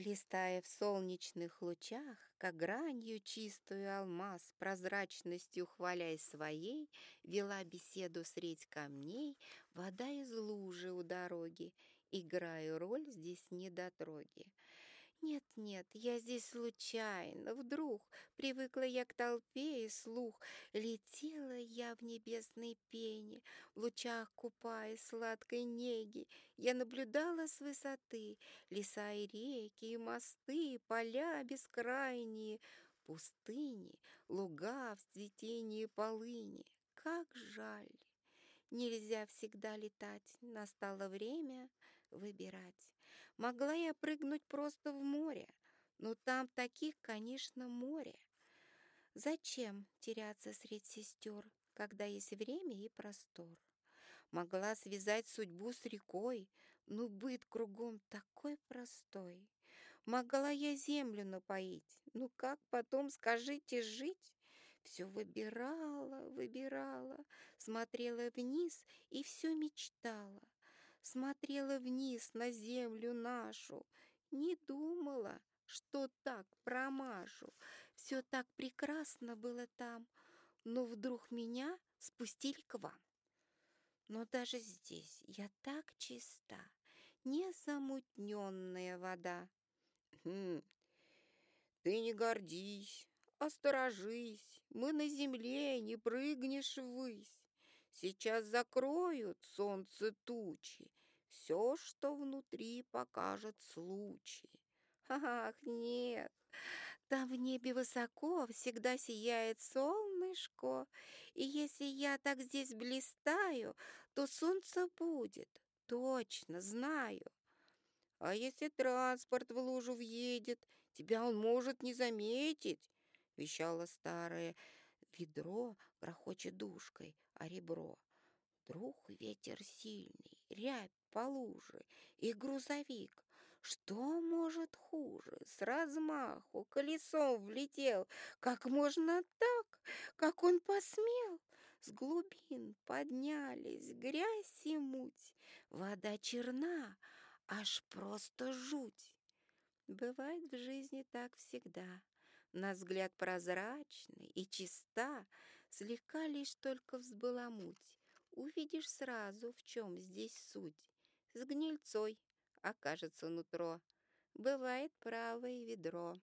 Блистая в солнечных лучах, как гранью чистую алмаз, прозрачностью хваляй своей, вела беседу средь камней, вода из лужи у дороги, играю роль здесь недотроги. Нет-нет, я здесь случайно, вдруг Привыкла я к толпе и слух. Летела я в небесной пене, В лучах купаясь сладкой неги. Я наблюдала с высоты Леса и реки, и мосты, Поля бескрайние, пустыни, Луга в цветении полыни. Как жаль! Нельзя всегда летать, настало время выбирать. Могла я прыгнуть просто в море, но там таких, конечно, море. Зачем теряться средь сестер, когда есть время и простор? Могла связать судьбу с рекой, но быт кругом такой простой. Могла я землю напоить, ну как потом, скажите, жить? Все выбирала, выбирала, смотрела вниз и все мечтала. Смотрела вниз на землю нашу, не думала, что так промажу. Все так прекрасно было там, но вдруг меня спустили к вам. Но даже здесь я так чиста, незамутненная вода. Хм, ты не гордись, осторожись, мы на земле, не прыгнешь ввысь. Сейчас закроют солнце тучи, все, что внутри, покажет случай. Ах, нет, там в небе высоко всегда сияет солнышко, и если я так здесь блистаю, то солнце будет, точно знаю. А если транспорт в лужу въедет, тебя он может не заметить, вещало старое ведро, грохочет душкой, а ребро. Вдруг ветер сильный, рябь по луже и грузовик. Что может хуже? С размаху колесом влетел. Как можно так? Как он посмел? С глубин поднялись грязь и муть. Вода черна, аж просто жуть. Бывает в жизни так всегда. На взгляд прозрачный и чиста, слегка лишь только взбаламуть. Увидишь сразу, в чем здесь суть. С гнильцой окажется нутро, бывает правое ведро.